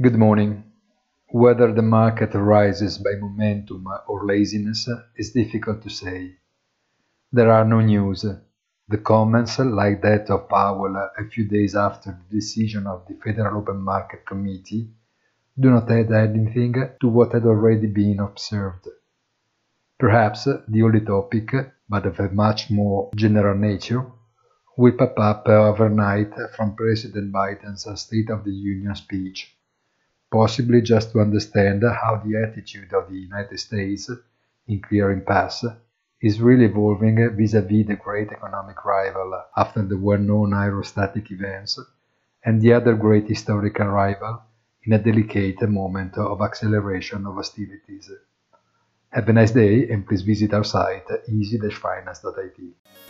Good morning. Whether the market rises by momentum or laziness is difficult to say. There are no news. The comments, like that of Powell a few days after the decision of the Federal Open Market Committee, do not add anything to what had already been observed. Perhaps the only topic, but of a much more general nature, will pop up overnight from President Biden's State of the Union speech possibly just to understand how the attitude of the United States, in clear pass is really evolving vis-à-vis the great economic rival after the well-known aerostatic events and the other great historical rival in a delicate moment of acceleration of hostilities. Have a nice day and please visit our site easy-finance.it.